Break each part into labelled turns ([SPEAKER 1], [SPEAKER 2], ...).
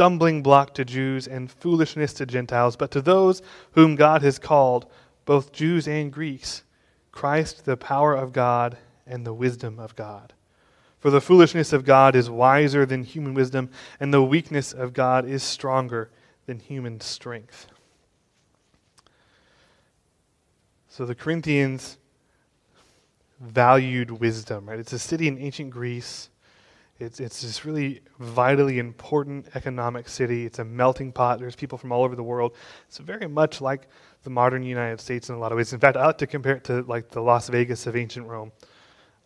[SPEAKER 1] stumbling block to Jews and foolishness to Gentiles, but to those whom God has called, both Jews and Greeks, Christ, the power of God and the wisdom of God. For the foolishness of God is wiser than human wisdom, and the weakness of God is stronger than human strength. So the Corinthians valued wisdom, right? It's a city in ancient Greece. It's, it's this really vitally important economic city. It's a melting pot. There's people from all over the world. It's very much like the modern United States in a lot of ways. In fact, I like to compare it to like the Las Vegas of ancient Rome.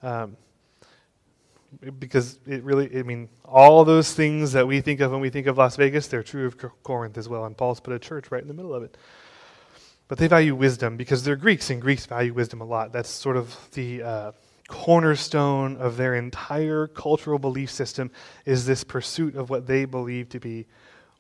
[SPEAKER 1] Um, because it really, I mean, all those things that we think of when we think of Las Vegas, they're true of Corinth as well. And Paul's put a church right in the middle of it. But they value wisdom because they're Greeks, and Greeks value wisdom a lot. That's sort of the uh, cornerstone of their entire cultural belief system is this pursuit of what they believe to be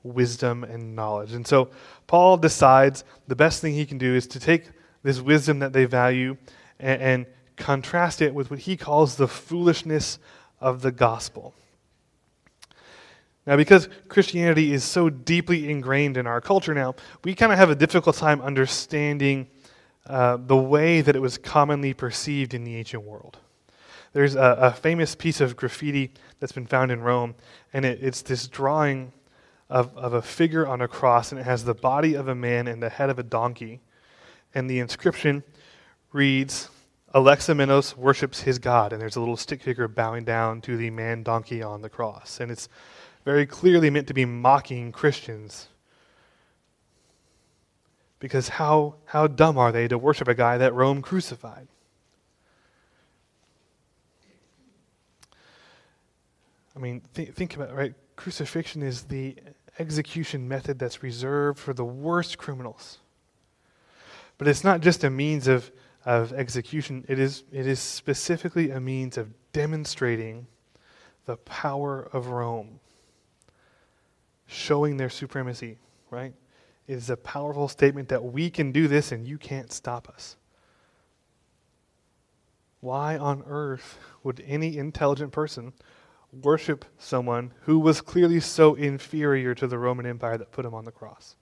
[SPEAKER 1] wisdom and knowledge. And so Paul decides the best thing he can do is to take this wisdom that they value and, and contrast it with what he calls the foolishness of the gospel. Now, because Christianity is so deeply ingrained in our culture now, we kind of have a difficult time understanding uh, the way that it was commonly perceived in the ancient world. There's a, a famous piece of graffiti that's been found in Rome, and it, it's this drawing of, of a figure on a cross, and it has the body of a man and the head of a donkey. And the inscription reads, Alexamenos worships his God, and there's a little stick figure bowing down to the man donkey on the cross. And it's very clearly meant to be mocking Christians. Because how, how dumb are they to worship a guy that Rome crucified? I mean, th- think about it, right? Crucifixion is the execution method that's reserved for the worst criminals. But it's not just a means of of execution, it is, it is specifically a means of demonstrating the power of Rome, showing their supremacy, right? Is a powerful statement that we can do this and you can't stop us. Why on earth would any intelligent person worship someone who was clearly so inferior to the Roman Empire that put him on the cross?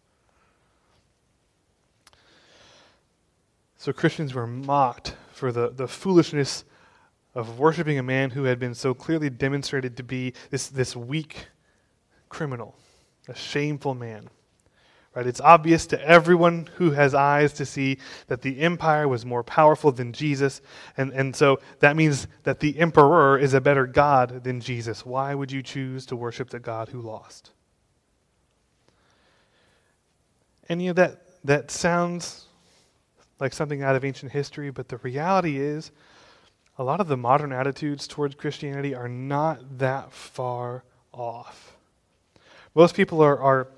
[SPEAKER 1] So Christians were mocked for the, the foolishness of worshiping a man who had been so clearly demonstrated to be this, this weak criminal, a shameful man. Right? It's obvious to everyone who has eyes to see that the empire was more powerful than Jesus, and, and so that means that the emperor is a better God than Jesus. Why would you choose to worship the God who lost? And you know that that sounds like something out of ancient history, but the reality is a lot of the modern attitudes towards Christianity are not that far off. Most people are, are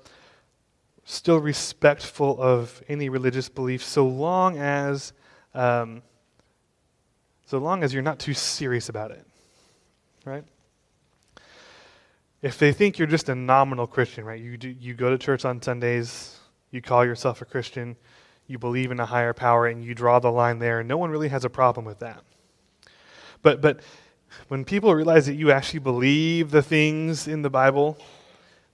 [SPEAKER 1] still respectful of any religious belief so long as um, so long as you're not too serious about it right if they think you're just a nominal christian right you, do, you go to church on sundays you call yourself a christian you believe in a higher power and you draw the line there. No one really has a problem with that. But, but when people realize that you actually believe the things in the Bible,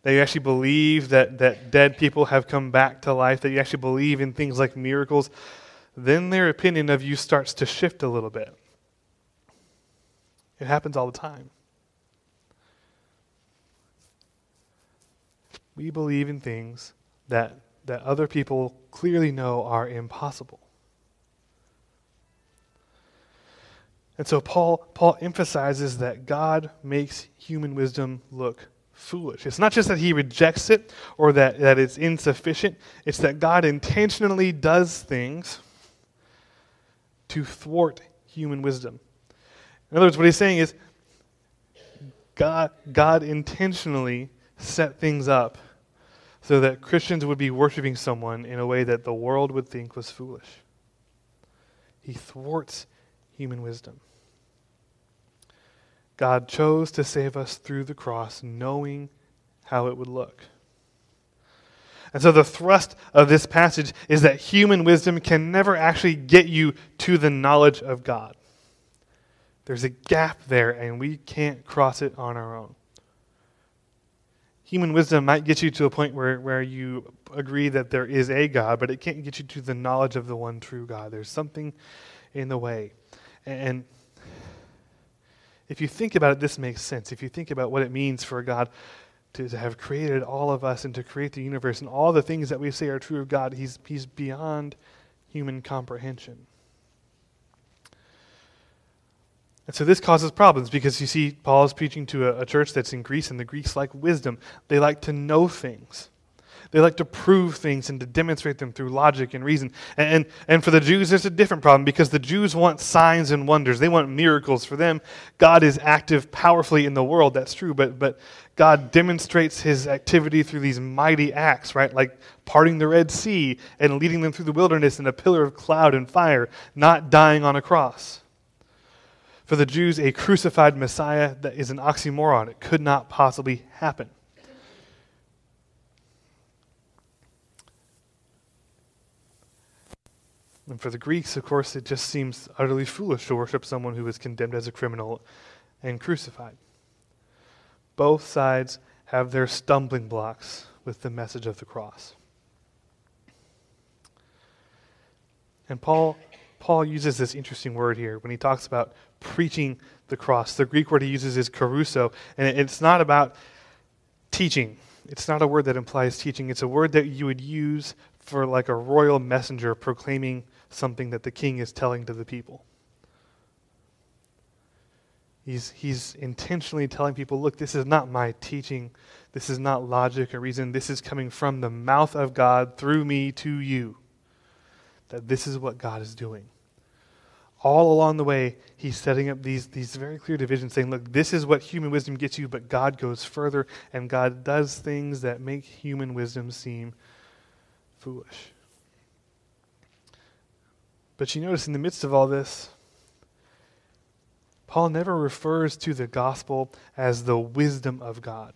[SPEAKER 1] that you actually believe that, that dead people have come back to life, that you actually believe in things like miracles, then their opinion of you starts to shift a little bit. It happens all the time. We believe in things that that other people clearly know are impossible. And so Paul, Paul emphasizes that God makes human wisdom look foolish. It's not just that he rejects it or that, that it's insufficient, it's that God intentionally does things to thwart human wisdom. In other words, what he's saying is God, God intentionally set things up so that Christians would be worshiping someone in a way that the world would think was foolish. He thwarts human wisdom. God chose to save us through the cross, knowing how it would look. And so, the thrust of this passage is that human wisdom can never actually get you to the knowledge of God. There's a gap there, and we can't cross it on our own. human wisdom might get you to a point where, where you agree that there is a God, but it can't get you to the knowledge of the one true God. There's something in the way. And if you think about it, this makes sense. If you think about what it means for God to, have created all of us and to create the universe and all the things that we say are true of God, He's, he's beyond human comprehension. And so this causes problems because you see, Paul is preaching to a, a, church that's in Greece, and the Greeks like wisdom. They like to know things. They like to prove things and to demonstrate them through logic and reason. And, and, and for the Jews, there's a different problem because the Jews want signs and wonders. They want miracles. For them, God is active powerfully in the world. That's true. But, but God demonstrates his activity through these mighty acts, right? Like parting the Red Sea and leading them through the wilderness in a pillar of cloud and fire, not dying on a cross. For the Jews, a crucified Messiah that is an oxymoron. It could not possibly happen. And for the Greeks, of course, it just seems utterly foolish to worship someone who was condemned as a criminal and crucified. Both sides have their stumbling blocks with the message of the cross. And Paul, Paul uses this interesting word here when he talks about preaching the cross. The Greek word he uses is kerusso, and it's not about teaching. It's not a word that implies teaching. It's a word that you would use for like a royal messenger proclaiming something that the king is telling to the people. He's, he's intentionally telling people, look, this is not my teaching. This is not logic or reason. This is coming from the mouth of God through me to you. That this is what God is doing. All along the way, he's setting up these, these very clear divisions, saying, look, this is what human wisdom gets you, but God goes further, and God does things that make human wisdom seem foolish. But you notice in the midst of all this, Paul never refers to the gospel as the wisdom of God.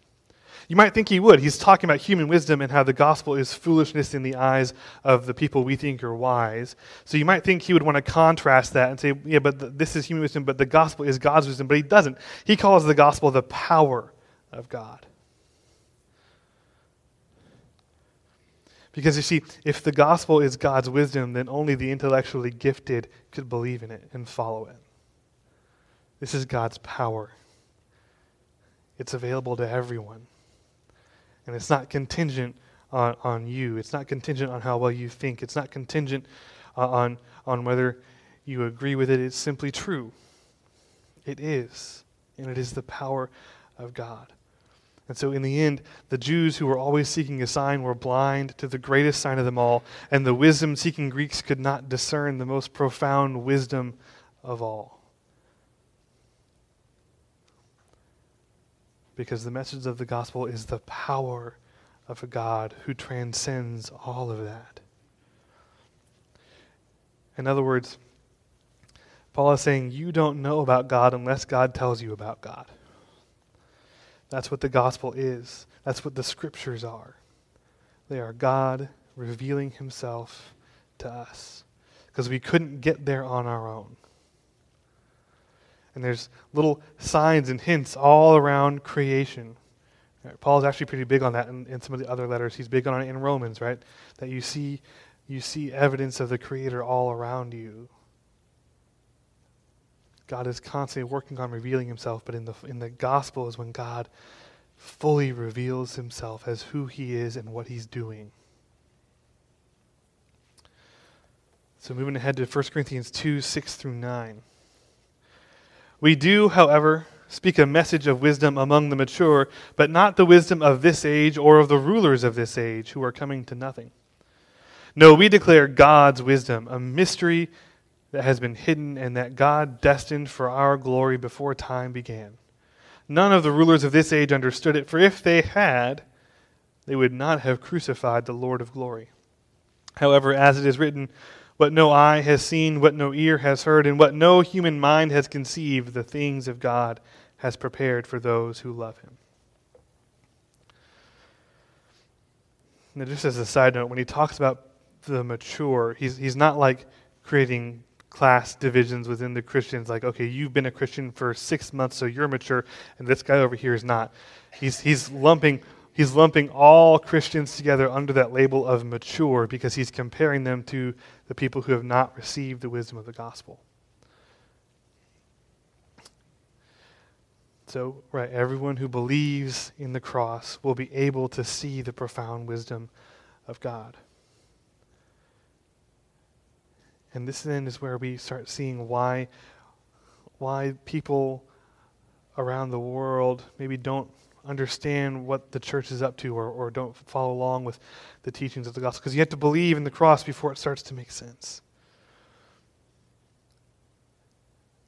[SPEAKER 1] You might think he would. He's talking about human wisdom and how the gospel is foolishness in the eyes of the people we think are wise. So you might think he would want to contrast that and say, yeah, but the, this is human wisdom, but the gospel is God's wisdom. But he doesn't. He calls the gospel the power of God. Because you see, if the gospel is God's wisdom, then only the intellectually gifted could believe in it and follow it. This is God's power. It's available to everyone. And it's not contingent on, on you. It's not contingent on how well you think. It's not contingent uh, on, on whether you agree with it. It's simply true. It is. And it is the power of God. And so, in the end, the Jews who were always seeking a sign were blind to the greatest sign of them all, and the wisdom seeking Greeks could not discern the most profound wisdom of all. Because the message of the gospel is the power of a God who transcends all of that. In other words, Paul is saying, You don't know about God unless God tells you about God. That's what the gospel is. That's what the scriptures are. They are God revealing himself to us because we couldn't get there on our own. And there's little signs and hints all around creation. Right? Paul's actually pretty big on that in, in some of the other letters. He's big on it in Romans, right? That you see, you see evidence of the Creator all around you. God is constantly working on revealing himself, but in the, in the gospel is when God fully reveals himself as who he is and what he's doing. So, moving ahead to 1 Corinthians 2 6 through 9. We do, however, speak a message of wisdom among the mature, but not the wisdom of this age or of the rulers of this age who are coming to nothing. No, we declare God's wisdom, a mystery that has been hidden and that God destined for our glory before time began. None of the rulers of this age understood it, for if they had, they would not have crucified the Lord of glory. However, as it is written, what no eye has seen, what no ear has heard, and what no human mind has conceived, the things of God has prepared for those who love him. Now, just as a side note, when he talks about the mature, he's, he's not like creating class divisions within the Christians, like, okay, you've been a Christian for six months, so you're mature, and this guy over here is not. He's, he's lumping he's lumping all Christians together under that label of mature because he's comparing them to the people who have not received the wisdom of the gospel. So, right, everyone who believes in the cross will be able to see the profound wisdom of God. And this then is where we start seeing why, why people around the world maybe don't understand what the church is up to or, or don't follow along with the teachings of the gospel. Because you have to believe in the cross before it starts to make sense.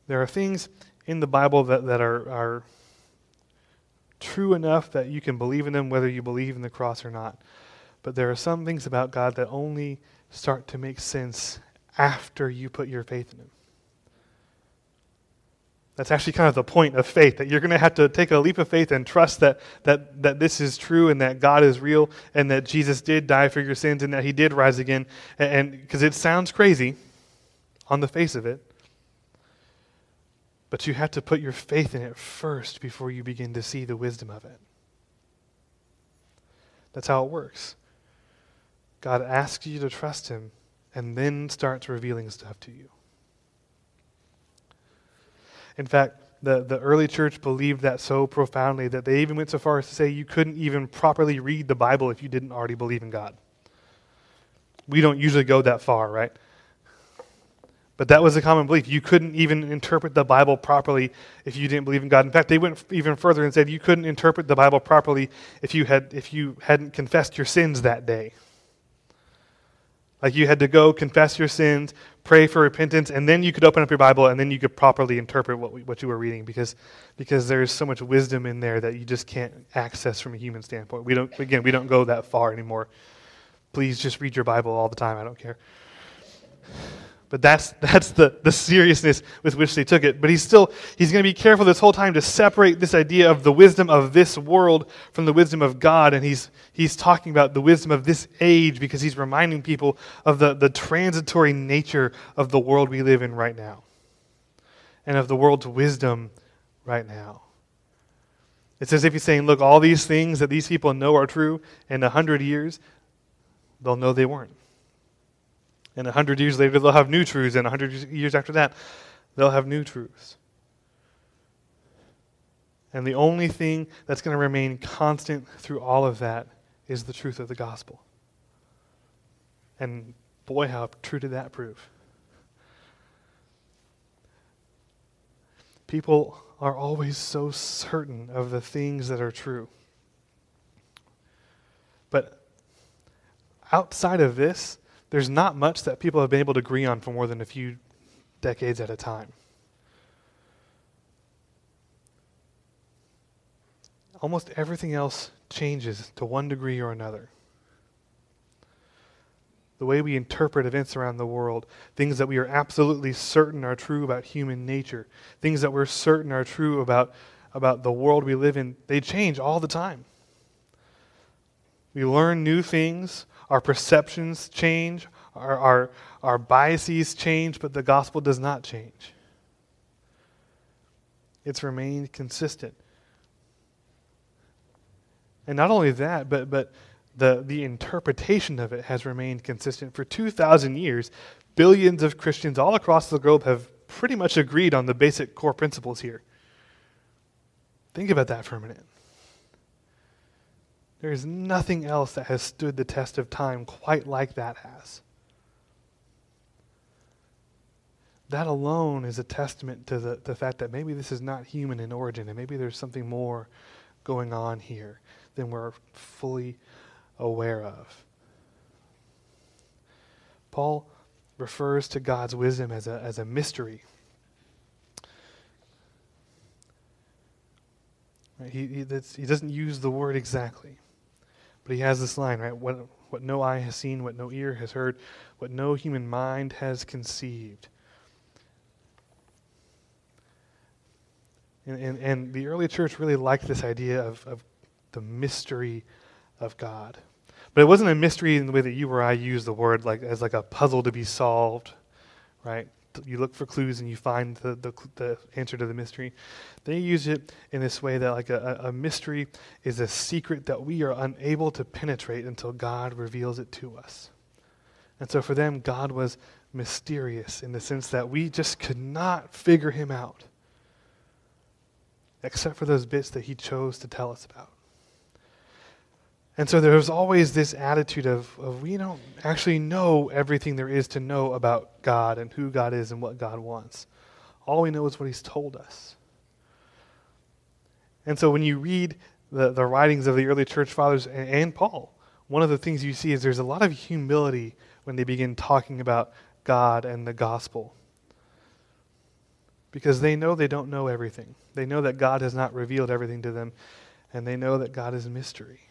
[SPEAKER 1] There are things in the Bible that, that are, are true enough that you can believe in them whether you believe in the cross or not. But there are some things about God that only start to make sense after you put your faith in Him. That's actually kind of the point of faith, that you're going to have to take a leap of faith and trust that, that, that this is true and that God is real and that Jesus did die for your sins and that he did rise again. And because it sounds crazy on the face of it, but you have to put your faith in it first before you begin to see the wisdom of it. That's how it works. God asks you to trust him and then starts revealing stuff to you. In fact, the, the early church believed that so profoundly that they even went so far as to say you couldn't even properly read the Bible if you didn't already believe in God. We don't usually go that far, right? But that was a common belief. You couldn't even interpret the Bible properly if you didn't believe in God. In fact, they went even further and said you couldn't interpret the Bible properly if you, had, if you hadn't confessed your sins that day. Like you had to go confess your sins, pray for repentance, and then you could open up your Bible and then you could properly interpret what, we, what you were reading because, because there's so much wisdom in there that you just can't access from a human standpoint. We don't, again, we don't go that far anymore. Please just read your Bible all the time. I don't care. But that's, that's the, the seriousness with which they took it. But he's still, he's going to be careful this whole time to separate this idea of the wisdom of this world from the wisdom of God. And he's, he's talking about the wisdom of this age because he's reminding people of the, the transitory nature of the world we live in right now and of the world's wisdom right now. It's as if he's saying, look, all these things that these people know are true, in a hundred years, they'll know they weren't. And a hundred years later, they'll have new truths. And a hundred years after that, they'll have new truths. And the only thing that's going to remain constant through all of that is the truth of the gospel. And boy, how true did that prove? People are always so certain of the things that are true. But outside of this, there's not much that people have been able to agree on for more than a few decades at a time. Almost everything else changes to one degree or another. The way we interpret events around the world, things that we are absolutely certain are true about human nature, things that we're certain are true about, about the world we live in, they change all the time. We learn new things, our perceptions change, our, our, our biases change, but the gospel does not change. It's remained consistent. And not only that, but, but the, the interpretation of it has remained consistent. For 2,000 years, billions of Christians all across the globe have pretty much agreed on the basic core principles here. Think about that for a minute. There is nothing else that has stood the test of time quite like that has. That alone is a testament to the, the fact that maybe this is not human in origin and maybe there's something more going on here than we're fully aware of. Paul refers to God's wisdom as a, as a mystery. Right? He, he, he doesn't use the word exactly. But he has this line, right? What, what no eye has seen, what no ear has heard, what no human mind has conceived. And, and, and the early church really liked this idea of, of the mystery of God. But it wasn't a mystery in the way that you or I use the word, like as like a puzzle to be solved, right? You look for clues and you find the, the, the answer to the mystery. They use it in this way that like a, a mystery is a secret that we are unable to penetrate until God reveals it to us. And so for them, God was mysterious in the sense that we just could not figure him out, except for those bits that he chose to tell us about. And so there was always this attitude of, of we don't actually know everything there is to know about God and who God is and what God wants. All we know is what He's told us. And so when you read the, the writings of the early church fathers and, and Paul, one of the things you see is there's a lot of humility when they begin talking about God and the gospel. Because they know they don't know everything. They know that God has not revealed everything to them, and they know that God is mystery.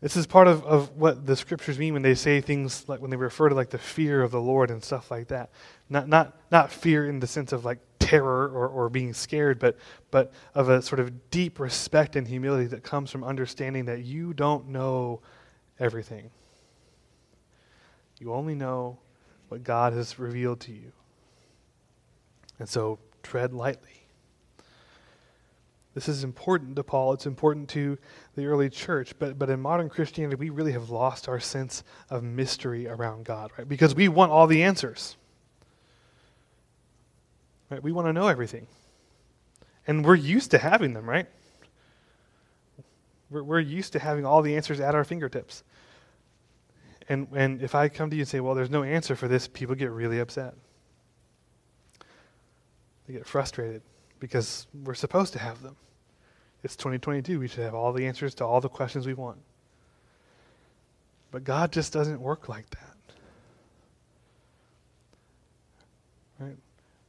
[SPEAKER 1] This is part of, of what the scriptures mean when they say things like when they refer to like the fear of the Lord and stuff like that. Not not not fear in the sense of like terror or, or being scared, but but of a sort of deep respect and humility that comes from understanding that you don't know everything. You only know what God has revealed to you. And so tread lightly. This is important to Paul. It's important to the early church. But, but in modern Christianity, we really have lost our sense of mystery around God, right? Because we want all the answers. Right? We want to know everything. And we're used to having them, right? We're, we're used to having all the answers at our fingertips. And, and if I come to you and say, well, there's no answer for this, people get really upset. They get frustrated because we're supposed to have them. It's 2022. We should have all the answers to all the questions we want. But God just doesn't work like that. Right?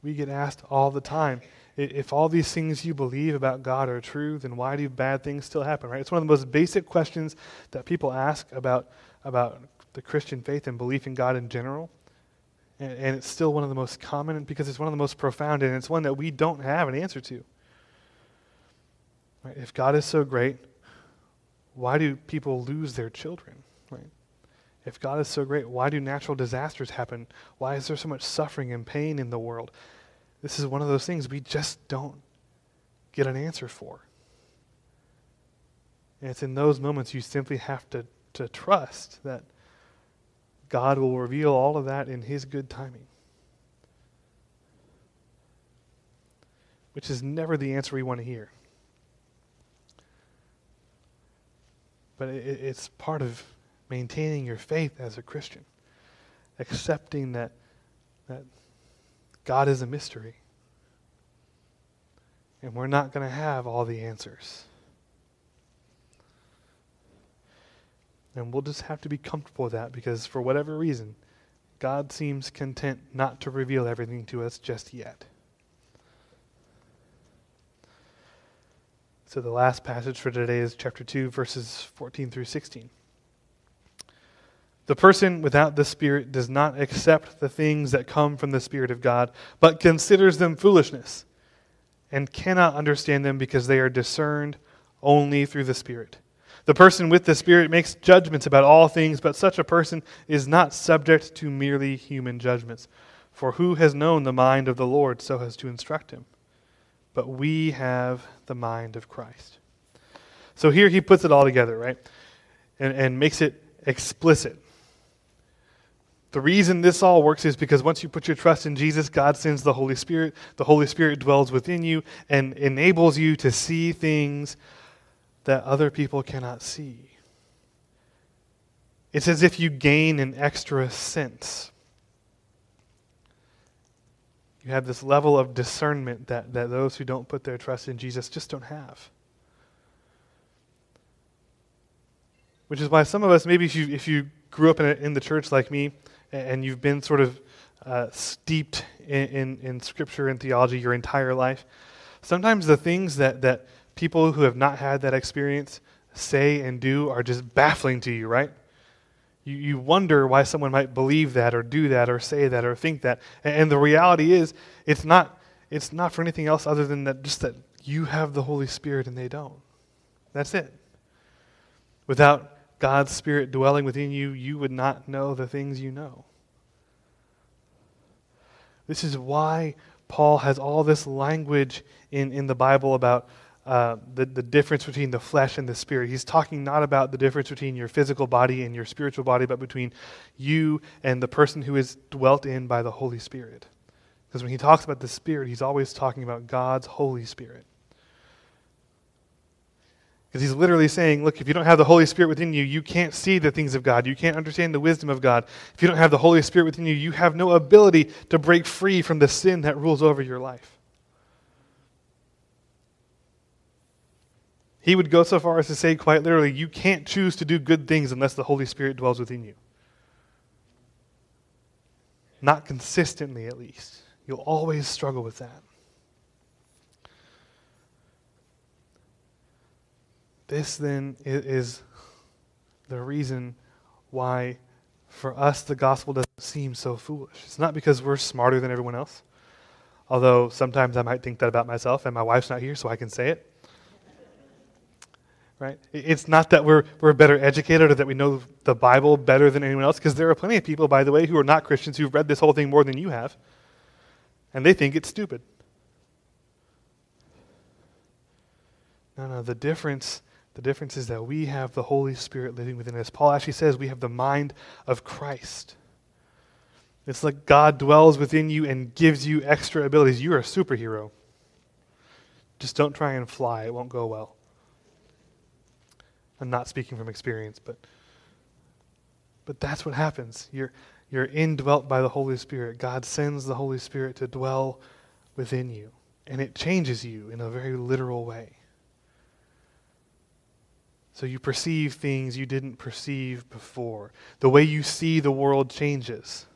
[SPEAKER 1] We get asked all the time if all these things you believe about God are true, then why do bad things still happen? Right? It's one of the most basic questions that people ask about, about the Christian faith and belief in God in general. And, and it's still one of the most common because it's one of the most profound, and it's one that we don't have an answer to. Right? If God is so great, why do people lose their children? Right? If God is so great, why do natural disasters happen? Why is there so much suffering and pain in the world? This is one of those things we just don't get an answer for. And it's in those moments you simply have to, to trust that God will reveal all of that in His good timing. Which is never the answer we want to hear. But it, it's part of maintaining your faith as a Christian, accepting that, that God is a mystery. And we're not going to have all the answers. And we'll just have to be comfortable with that because, for whatever reason, God seems content not to reveal everything to us just yet. So, the last passage for today is chapter 2, verses 14 through 16. The person without the Spirit does not accept the things that come from the Spirit of God, but considers them foolishness, and cannot understand them because they are discerned only through the Spirit. The person with the Spirit makes judgments about all things, but such a person is not subject to merely human judgments. For who has known the mind of the Lord so as to instruct him? But we have the mind of Christ. So here he puts it all together, right? And, and makes it explicit. The reason this all works is because once you put your trust in Jesus, God sends the Holy Spirit. The Holy Spirit dwells within you and enables you to see things that other people cannot see. It's as if you gain an extra sense. You have this level of discernment that, that those who don't put their trust in Jesus just don't have. Which is why some of us, maybe if you, if you grew up in, a, in the church like me and you've been sort of uh, steeped in, in, in Scripture and theology your entire life, sometimes the things that, that people who have not had that experience say and do are just baffling to you, right? You, you wonder why someone might believe that or do that or say that or think that. And, and the reality is, it's not, it's not for anything else other than that just that you have the Holy Spirit and they don't. That's it. Without God's Spirit dwelling within you, you would not know the things you know. This is why Paul has all this language in, in the Bible about uh, the, the difference between the flesh and the spirit. He's talking not about the difference between your physical body and your spiritual body, but between you and the person who is dwelt in by the Holy Spirit. Because when he talks about the Spirit, he's always talking about God's Holy Spirit. Because he's literally saying, look, if you don't have the Holy Spirit within you, you can't see the things of God. You can't understand the wisdom of God. If you don't have the Holy Spirit within you, you have no ability to break free from the sin that rules over your life. He would go so far as to say, quite literally, you can't choose to do good things unless the Holy Spirit dwells within you. Not consistently, at least. You'll always struggle with that. This then is the reason why for us the gospel doesn't seem so foolish. It's not because we're smarter than everyone else, although sometimes I might think that about myself, and my wife's not here, so I can say it. Right? It's not that we're, we're better educated or that we know the Bible better than anyone else, because there are plenty of people, by the way, who are not Christians who've read this whole thing more than you have, and they think it's stupid. No, no, the difference the difference is that we have the Holy Spirit living within us. Paul actually says we have the mind of Christ. It's like God dwells within you and gives you extra abilities. You're a superhero. Just don't try and fly, it won't go well. I'm not speaking from experience, but but that's what happens. You're you're indwelt by the Holy Spirit. God sends the Holy Spirit to dwell within you, and it changes you in a very literal way. So you perceive things you didn't perceive before. The way you see the world changes.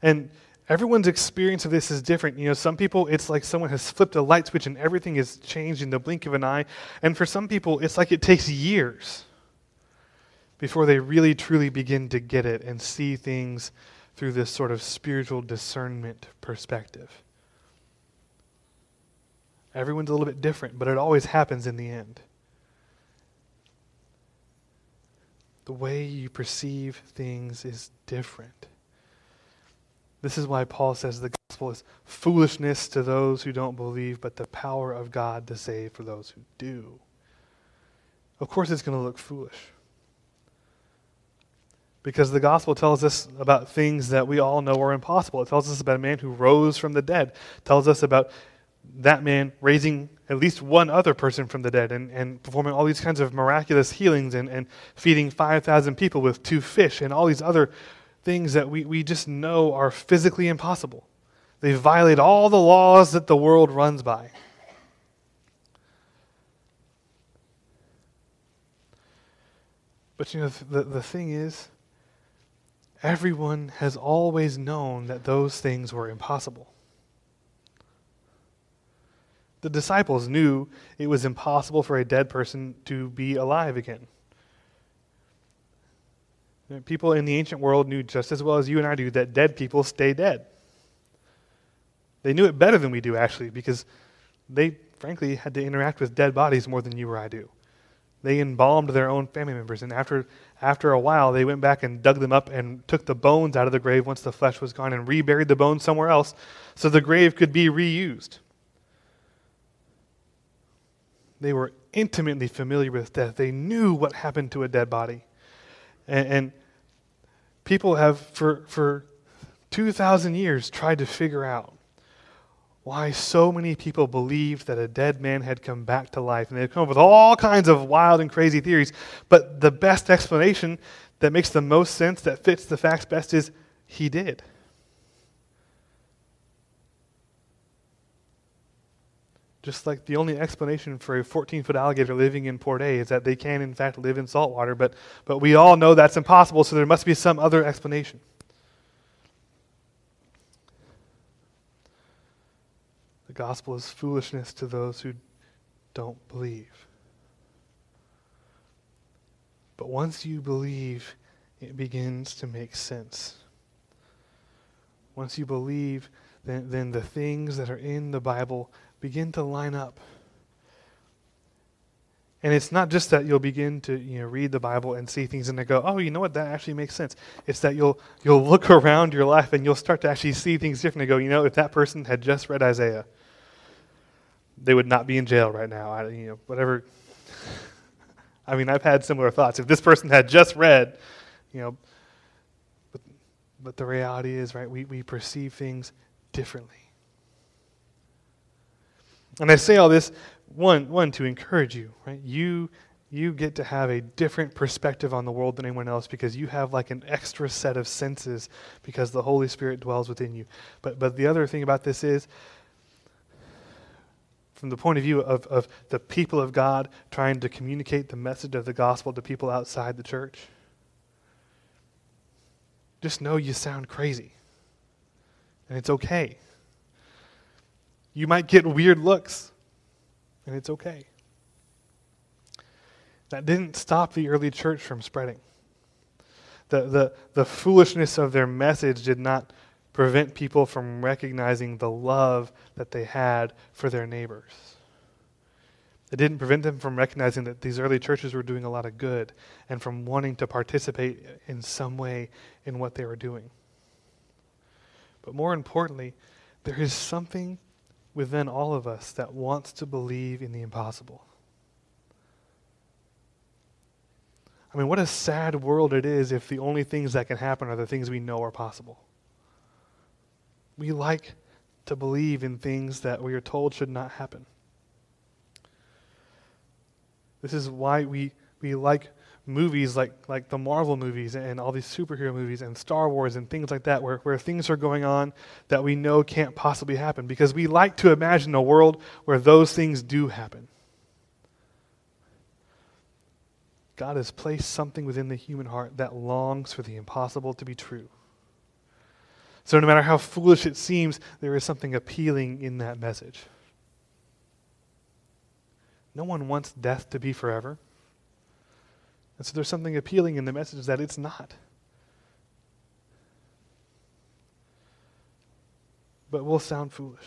[SPEAKER 1] And everyone's experience of this is different. You know, some people, it's like someone has flipped a light switch and everything is changed in the blink of an eye. And for some people, it's like it takes years before they really truly begin to get it and see things through this sort of spiritual discernment perspective. Everyone's a little bit different, but it always happens in the end. The way you perceive things is different. This is why Paul says the gospel is foolishness to those who don't believe, but the power of God to save for those who do. Of course, it's going to look foolish. Because the gospel tells us about things that we all know are impossible. It tells us about a man who rose from the dead. It tells us about that man raising at least one other person from the dead and, and performing all these kinds of miraculous healings and, and feeding 5,000 people with two fish and all these other things that we, we just know are physically impossible. They violate all the laws that the world runs by. But you know, the, the thing is, everyone has always known that those things were impossible. The disciples knew it was impossible for a dead person to be alive again. People in the ancient world knew just as well as you and I do that dead people stay dead. They knew it better than we do, actually, because they, frankly, had to interact with dead bodies more than you or I do. They embalmed their own family members, and after, after a while, they went back and dug them up and took the bones out of the grave once the flesh was gone and reburied the bones somewhere else so the grave could be reused. They were intimately familiar with death. They knew what happened to a dead body. And, and people have, for, for 2,000 years, tried to figure out why so many people believed that a dead man had come back to life. And they've come up with all kinds of wild and crazy theories. But the best explanation that makes the most sense, that fits the facts best, is he did. Just like the only explanation for a 14 foot alligator living in Port A is that they can, in fact, live in salt water, but, but we all know that's impossible, so there must be some other explanation. The gospel is foolishness to those who don't believe. But once you believe, it begins to make sense. Once you believe, then, then the things that are in the Bible begin to line up. And it's not just that you'll begin to you know, read the Bible and see things and they go, oh, you know what, that actually makes sense. It's that you'll, you'll look around your life and you'll start to actually see things differently. Go, you know, if that person had just read Isaiah, they would not be in jail right now. I, you know, whatever. I mean, I've had similar thoughts. If this person had just read, you know, but, but the reality is, right, we, we perceive things differently. And I say all this one, one to encourage you, right? You you get to have a different perspective on the world than anyone else because you have like an extra set of senses because the Holy Spirit dwells within you. But but the other thing about this is from the point of view of, of the people of God trying to communicate the message of the gospel to people outside the church, just know you sound crazy. And it's okay. You might get weird looks and it's okay. That didn't stop the early church from spreading. The, the, the foolishness of their message did not prevent people from recognizing the love that they had for their neighbors. It didn't prevent them from recognizing that these early churches were doing a lot of good and from wanting to participate in some way in what they were doing. But more importantly, there is something within all of us that wants to believe in the impossible. I mean, what a sad world it is if the only things that can happen are the things we know are possible. We like to believe in things that we are told should not happen. This is why we, we like movies like, like the Marvel movies and all these superhero movies and Star Wars and things like that, where, where things are going on that we know can't possibly happen, because we like to imagine a world where those things do happen. God has placed something within the human heart that longs for the impossible to be true. So, no matter how foolish it seems, there is something appealing in that message. No one wants death to be forever. And so there's something appealing in the message that it's not. But we'll sound foolish.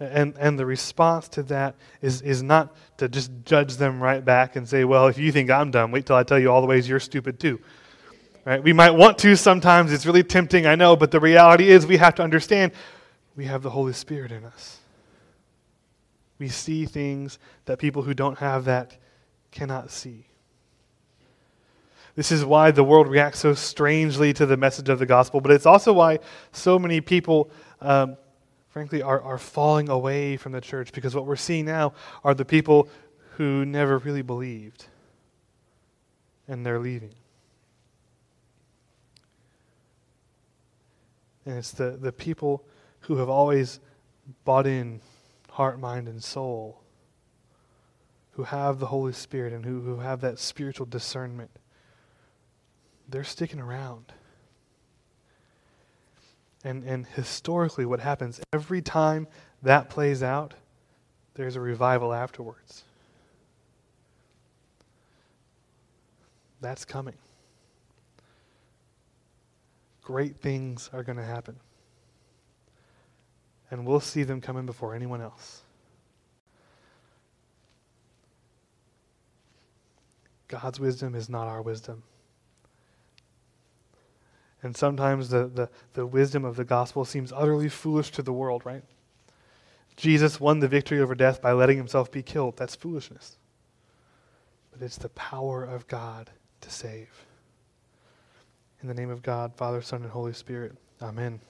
[SPEAKER 1] And, and the response to that is, is not to just judge them right back and say, well, if you think I'm dumb, wait till I tell you all the ways you're stupid too. Right? We might want to sometimes. It's really tempting, I know, but the reality is we have to understand we have the Holy Spirit in us. We see things that people who don't have that cannot see. This is why the world reacts so strangely to the message of the gospel, but it's also why so many people, um, frankly, are, are falling away from the church because what we're seeing now are the people who never really believed and they're leaving. And it's the, the people who have always bought in heart, mind, and soul who have the Holy Spirit and who, who have that spiritual discernment, they're sticking around. And, and historically, what happens every time that plays out, there's a revival afterwards. That's coming. Great things are going to happen. And we'll see them coming before anyone else. God's wisdom is not our wisdom. And sometimes the, the, the wisdom of the gospel seems utterly foolish to the world, right? Jesus won the victory over death by letting himself be killed. That's foolishness. But it's the power of God to save. In the name of God, Father, Son, and Holy Spirit. Amen.